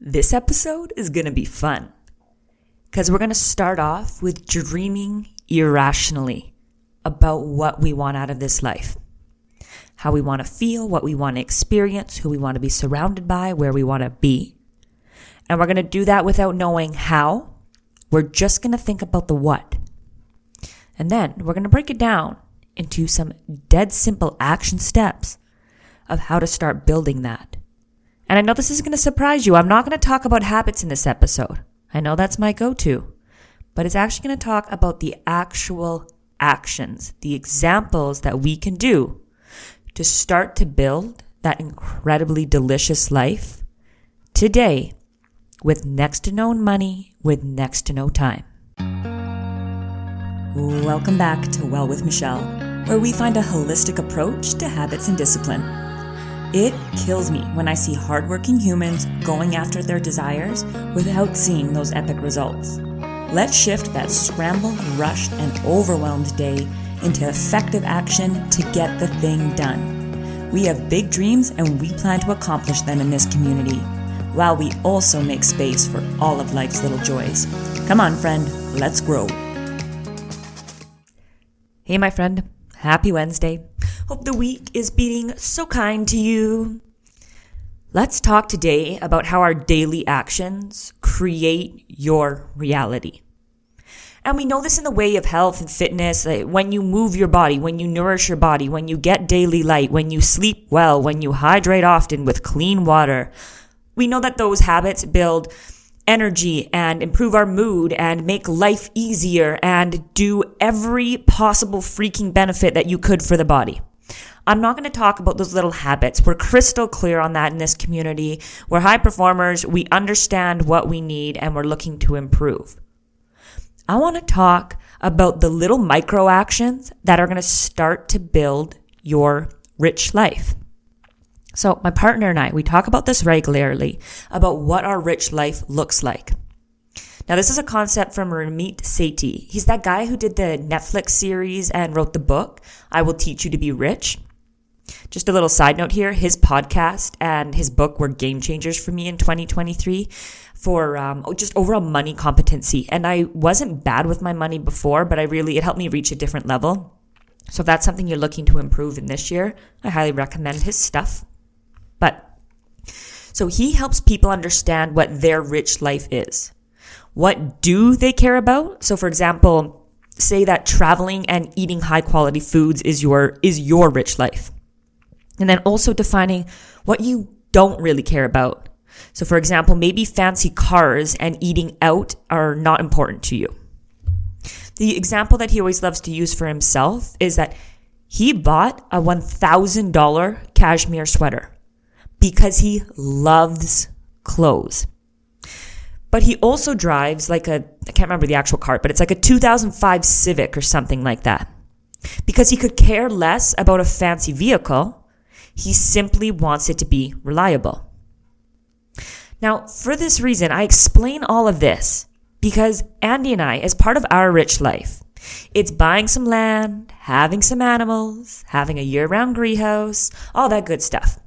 This episode is going to be fun because we're going to start off with dreaming irrationally about what we want out of this life. How we want to feel, what we want to experience, who we want to be surrounded by, where we want to be. And we're going to do that without knowing how. We're just going to think about the what. And then we're going to break it down into some dead simple action steps of how to start building that. And I know this is going to surprise you. I'm not going to talk about habits in this episode. I know that's my go to, but it's actually going to talk about the actual actions, the examples that we can do to start to build that incredibly delicious life today with next to no money, with next to no time. Welcome back to Well with Michelle, where we find a holistic approach to habits and discipline. It kills me when I see hardworking humans going after their desires without seeing those epic results. Let's shift that scrambled, rushed, and overwhelmed day into effective action to get the thing done. We have big dreams and we plan to accomplish them in this community, while we also make space for all of life's little joys. Come on, friend, let's grow. Hey, my friend, happy Wednesday. Hope the week is being so kind to you. Let's talk today about how our daily actions create your reality. And we know this in the way of health and fitness. when you move your body, when you nourish your body, when you get daily light, when you sleep well, when you hydrate often with clean water, we know that those habits build energy and improve our mood and make life easier and do every possible freaking benefit that you could for the body. I'm not going to talk about those little habits. We're crystal clear on that in this community. We're high performers. We understand what we need and we're looking to improve. I want to talk about the little micro actions that are going to start to build your rich life. So my partner and I, we talk about this regularly about what our rich life looks like. Now, this is a concept from Ramit Sethi. He's that guy who did the Netflix series and wrote the book, I Will Teach You to Be Rich. Just a little side note here his podcast and his book were game changers for me in 2023 for um, oh, just overall money competency. And I wasn't bad with my money before, but I really, it helped me reach a different level. So if that's something you're looking to improve in this year, I highly recommend his stuff. But so he helps people understand what their rich life is. What do they care about? So for example, say that traveling and eating high quality foods is your, is your rich life. And then also defining what you don't really care about. So for example, maybe fancy cars and eating out are not important to you. The example that he always loves to use for himself is that he bought a $1,000 cashmere sweater because he loves clothes. But he also drives like a, I can't remember the actual car, but it's like a 2005 Civic or something like that. Because he could care less about a fancy vehicle he simply wants it to be reliable. Now, for this reason, I explain all of this because Andy and I, as part of our rich life, it's buying some land, having some animals, having a year round greenhouse, all that good stuff.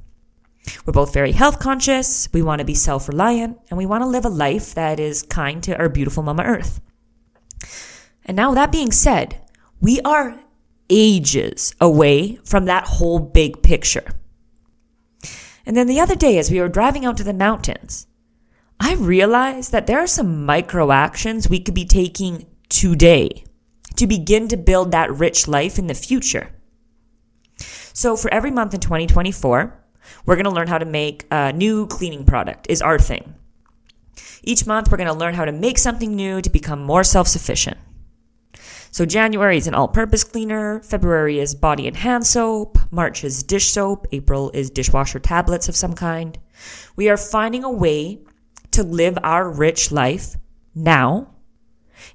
We're both very health conscious, we want to be self reliant, and we want to live a life that is kind to our beautiful Mama Earth. And now, that being said, we are ages away from that whole big picture. And then the other day, as we were driving out to the mountains, I realized that there are some micro actions we could be taking today to begin to build that rich life in the future. So for every month in 2024, we're going to learn how to make a new cleaning product is our thing. Each month, we're going to learn how to make something new to become more self-sufficient. So January is an all-purpose cleaner, February is body and hand soap, March is dish soap, April is dishwasher tablets of some kind. We are finding a way to live our rich life now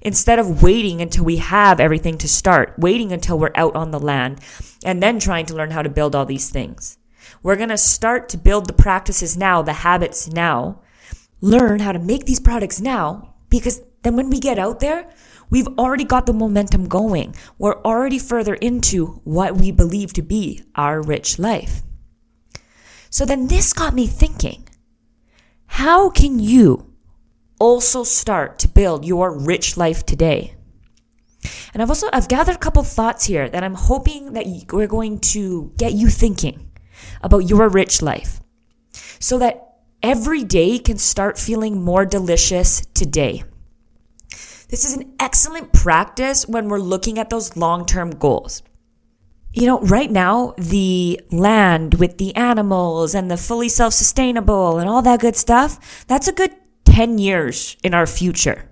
instead of waiting until we have everything to start, waiting until we're out on the land and then trying to learn how to build all these things. We're going to start to build the practices now, the habits now, learn how to make these products now because then when we get out there, We've already got the momentum going. We're already further into what we believe to be our rich life. So then this got me thinking how can you also start to build your rich life today? And I've also I've gathered a couple thoughts here that I'm hoping that we're going to get you thinking about your rich life so that every day can start feeling more delicious today. This is an excellent practice when we're looking at those long-term goals. You know, right now, the land with the animals and the fully self sustainable and all that good stuff, that's a good 10 years in our future.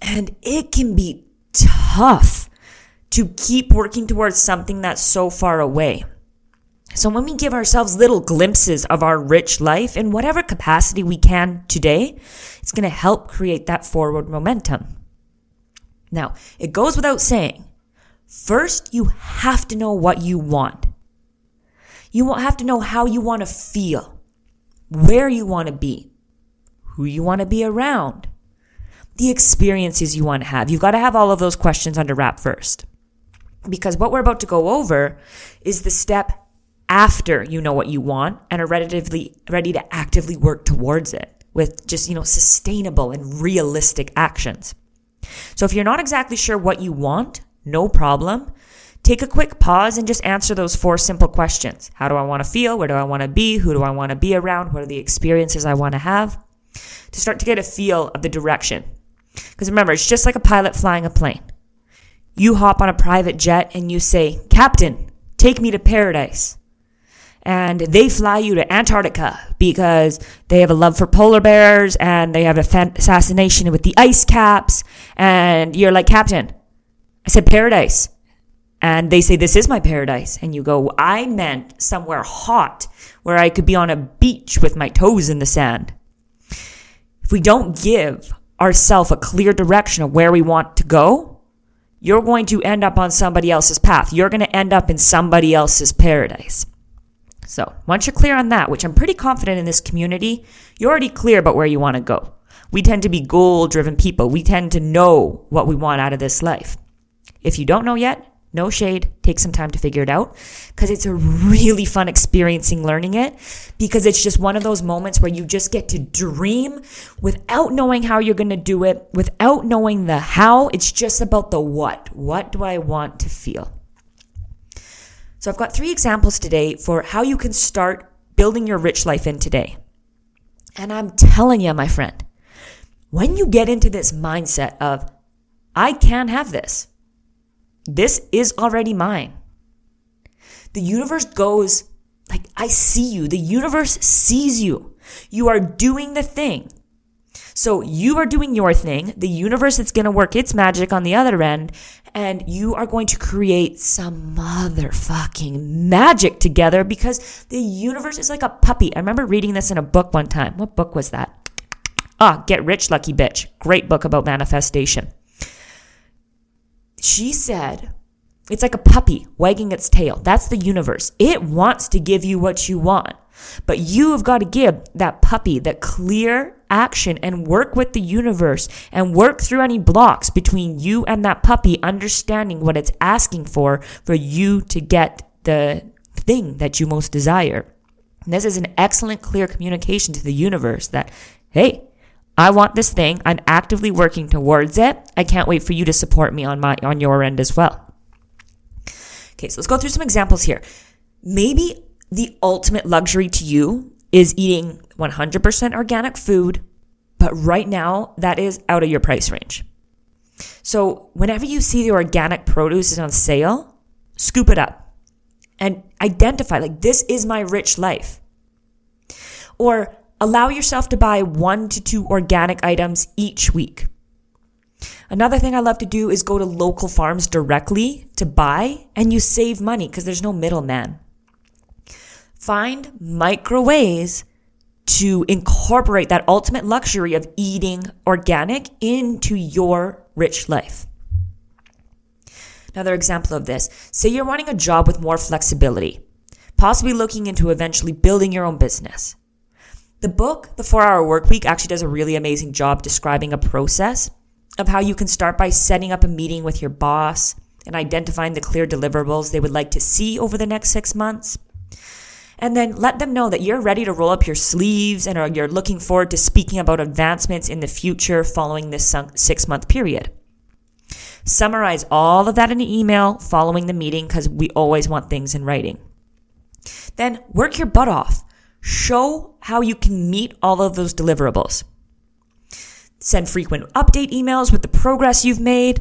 And it can be tough to keep working towards something that's so far away. So when we give ourselves little glimpses of our rich life in whatever capacity we can today, it's going to help create that forward momentum. Now, it goes without saying, first you have to know what you want. You have to know how you want to feel, where you want to be, who you want to be around, the experiences you want to have. You've got to have all of those questions under wrap first. Because what we're about to go over is the step after you know what you want and are relatively ready to actively work towards it with just, you know, sustainable and realistic actions. So if you're not exactly sure what you want, no problem. Take a quick pause and just answer those four simple questions. How do I want to feel? Where do I want to be? Who do I want to be around? What are the experiences I want to have? To start to get a feel of the direction because remember, it's just like a pilot flying a plane. You hop on a private jet and you say, Captain, take me to paradise. And they fly you to Antarctica because they have a love for polar bears and they have a fascination with the ice caps. And you're like, Captain, I said paradise. And they say, This is my paradise. And you go, I meant somewhere hot where I could be on a beach with my toes in the sand. If we don't give ourselves a clear direction of where we want to go, you're going to end up on somebody else's path. You're going to end up in somebody else's paradise. So once you're clear on that, which I'm pretty confident in this community, you're already clear about where you want to go. We tend to be goal driven people. We tend to know what we want out of this life. If you don't know yet, no shade. Take some time to figure it out because it's a really fun experiencing learning it because it's just one of those moments where you just get to dream without knowing how you're going to do it, without knowing the how. It's just about the what. What do I want to feel? So I've got three examples today for how you can start building your rich life in today. And I'm telling you, my friend, when you get into this mindset of, I can have this, this is already mine. The universe goes like, I see you. The universe sees you. You are doing the thing. So you are doing your thing. The universe is going to work its magic on the other end and you are going to create some motherfucking magic together because the universe is like a puppy. I remember reading this in a book one time. What book was that? Ah, Get Rich Lucky Bitch. Great book about manifestation she said, it's like a puppy wagging its tail. That's the universe. It wants to give you what you want. But you have got to give that puppy that clear action and work with the universe and work through any blocks between you and that puppy, understanding what it's asking for for you to get the thing that you most desire. And this is an excellent, clear communication to the universe that, hey, I want this thing. I'm actively working towards it. I can't wait for you to support me on my on your end as well. Okay, so let's go through some examples here. Maybe the ultimate luxury to you is eating 100% organic food, but right now that is out of your price range. So whenever you see the organic produce is on sale, scoop it up and identify like this is my rich life. Or Allow yourself to buy one to two organic items each week. Another thing I love to do is go to local farms directly to buy and you save money because there's no middleman. Find micro ways to incorporate that ultimate luxury of eating organic into your rich life. Another example of this say you're wanting a job with more flexibility, possibly looking into eventually building your own business. The book, The 4 Hour Work Week, actually does a really amazing job describing a process of how you can start by setting up a meeting with your boss and identifying the clear deliverables they would like to see over the next six months. And then let them know that you're ready to roll up your sleeves and are, you're looking forward to speaking about advancements in the future following this six month period. Summarize all of that in an email following the meeting because we always want things in writing. Then work your butt off. Show how you can meet all of those deliverables. Send frequent update emails with the progress you've made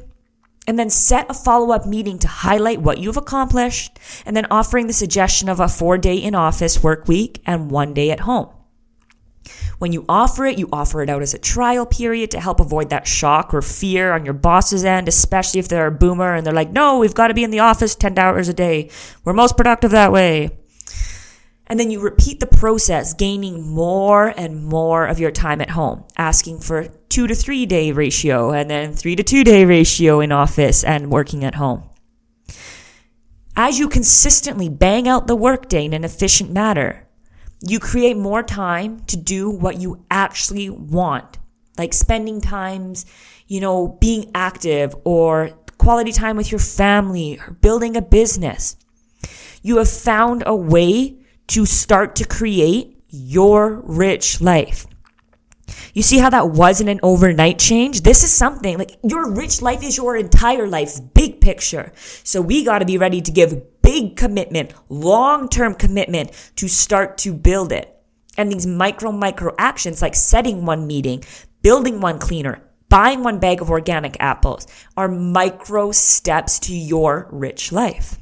and then set a follow up meeting to highlight what you've accomplished, and then offering the suggestion of a four day in office work week and one day at home. When you offer it, you offer it out as a trial period to help avoid that shock or fear on your boss's end, especially if they're a boomer and they're like, no, we've got to be in the office 10 hours a day. We're most productive that way. And then you repeat the process, gaining more and more of your time at home, asking for two to three day ratio and then three to two day ratio in office and working at home. As you consistently bang out the workday in an efficient manner, you create more time to do what you actually want, like spending times, you know, being active or quality time with your family or building a business. You have found a way to start to create your rich life. You see how that wasn't an overnight change? This is something like your rich life is your entire life's big picture. So we got to be ready to give big commitment, long term commitment to start to build it. And these micro, micro actions like setting one meeting, building one cleaner, buying one bag of organic apples are micro steps to your rich life.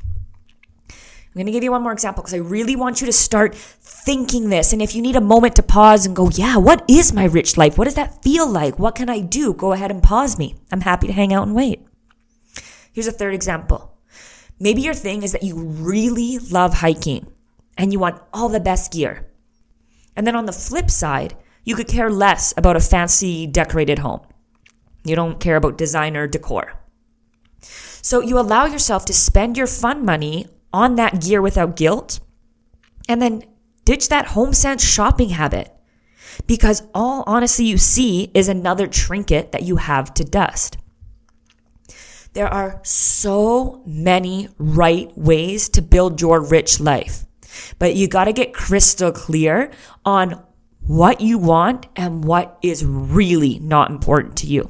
I'm going to give you one more example because I really want you to start thinking this. And if you need a moment to pause and go, yeah, what is my rich life? What does that feel like? What can I do? Go ahead and pause me. I'm happy to hang out and wait. Here's a third example. Maybe your thing is that you really love hiking and you want all the best gear. And then on the flip side, you could care less about a fancy decorated home. You don't care about designer decor. So you allow yourself to spend your fun money on that gear without guilt. And then ditch that HomeSense shopping habit because all honestly you see is another trinket that you have to dust. There are so many right ways to build your rich life, but you got to get crystal clear on what you want and what is really not important to you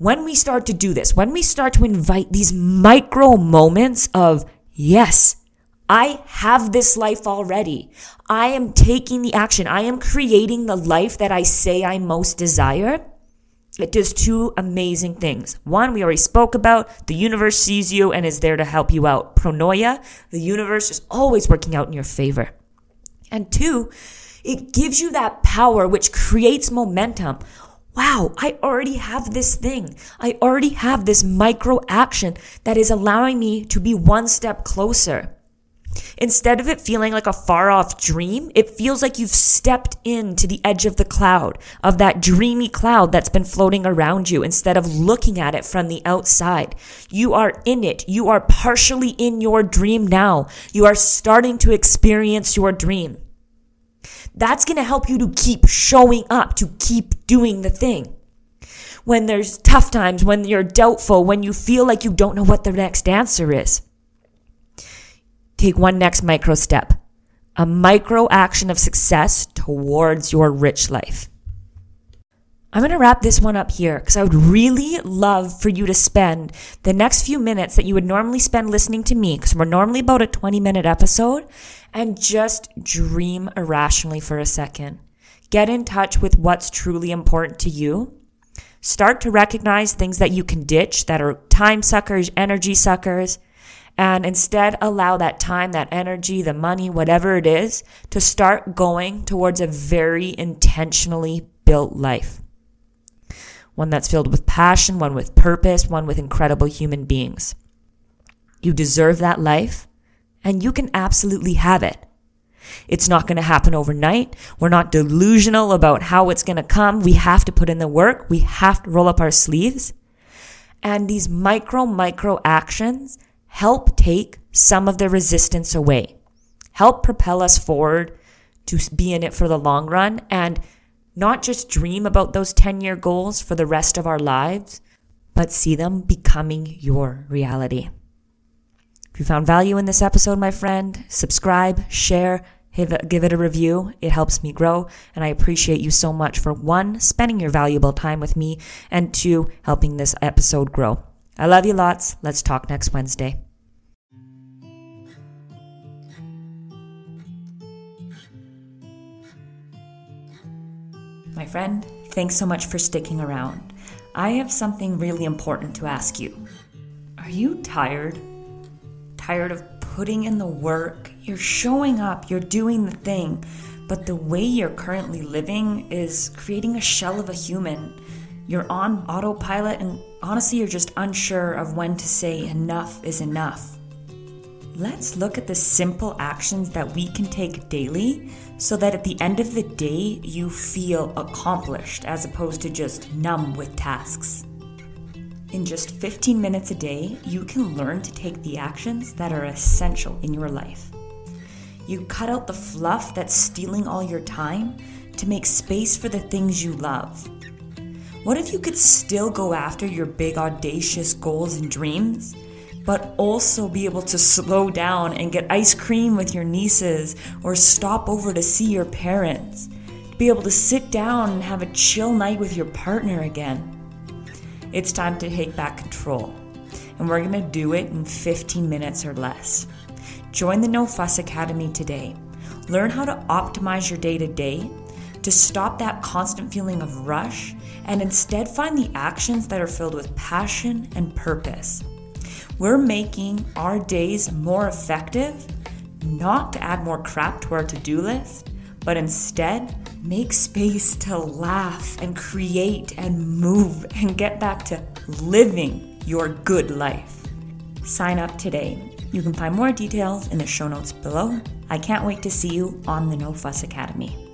when we start to do this, when we start to invite these micro moments of, yes, I have this life already. I am taking the action. I am creating the life that I say I most desire. It does two amazing things. One, we already spoke about. The universe sees you and is there to help you out. Pronoia, the universe is always working out in your favor. And two, it gives you that power which creates momentum wow, I already have this thing. I already have this micro action that is allowing me to be one step closer. Instead of it feeling like a far off dream, it feels like you've stepped into the edge of the cloud, of that dreamy cloud that's been floating around you instead of looking at it from the outside. You are in it. You are partially in your dream now. You are starting to experience your dream. That's going to help you to keep showing up, to keep doing the thing. When there's tough times, when you're doubtful, when you feel like you don't know what the next answer is, take one next micro step, a micro action of success towards your rich life. I'm going to wrap this one up here because I would really love for you to spend the next few minutes that you would normally spend listening to me because we're normally about a 20 minute episode and just dream irrationally for a second. Get in touch with what's truly important to you. Start to recognize things that you can ditch that are time suckers, energy suckers, and instead allow that time, that energy, the money, whatever it is, to start going towards a very intentionally built life one that's filled with passion, one with purpose, one with incredible human beings. You deserve that life, and you can absolutely have it. It's not going to happen overnight. We're not delusional about how it's going to come. We have to put in the work. We have to roll up our sleeves. And these micro, micro actions help take some of the resistance away, help propel us forward to be in it for the long run and not just dream about those 10 year goals for the rest of our lives, but see them becoming your reality. If If you found value in this episode, my friend, subscribe, share, give it a review. It helps me grow, and I appreciate you so much for one, spending your valuable time with me, and two, helping this episode grow. I love you lots. Let's talk next Wednesday. My friend, thanks so much for sticking around. I have something really important to ask you. Are you tired? Tired of putting in the work? You're showing up, you're doing the thing, but the way you're currently living is creating a shell of a human. You're on autopilot, and honestly, you're just unsure of when to say enough is enough. Let's look at the simple actions that we can take daily so that at the end of the day you feel accomplished as opposed to just numb with tasks. In just 15 minutes a day, you can learn to take the actions that are essential in your life. You cut out the fluff that's stealing all your time to make space for the things you love. What if you could still go after your big, audacious goals and dreams? But also be able to slow down and get ice cream with your nieces or stop over to see your parents. To be able to sit down and have a chill night with your partner again. It's time to take back control, and we're gonna do it in 15 minutes or less. Join the No Fuss Academy today. Learn how to optimize your day to day to stop that constant feeling of rush and instead find the actions that are filled with passion and purpose. We're making our days more effective, not to add more crap to our to do list, but instead make space to laugh and create and move and get back to living your good life. Sign up today. You can find more details in the show notes below. I can't wait to see you on the No Fuss Academy.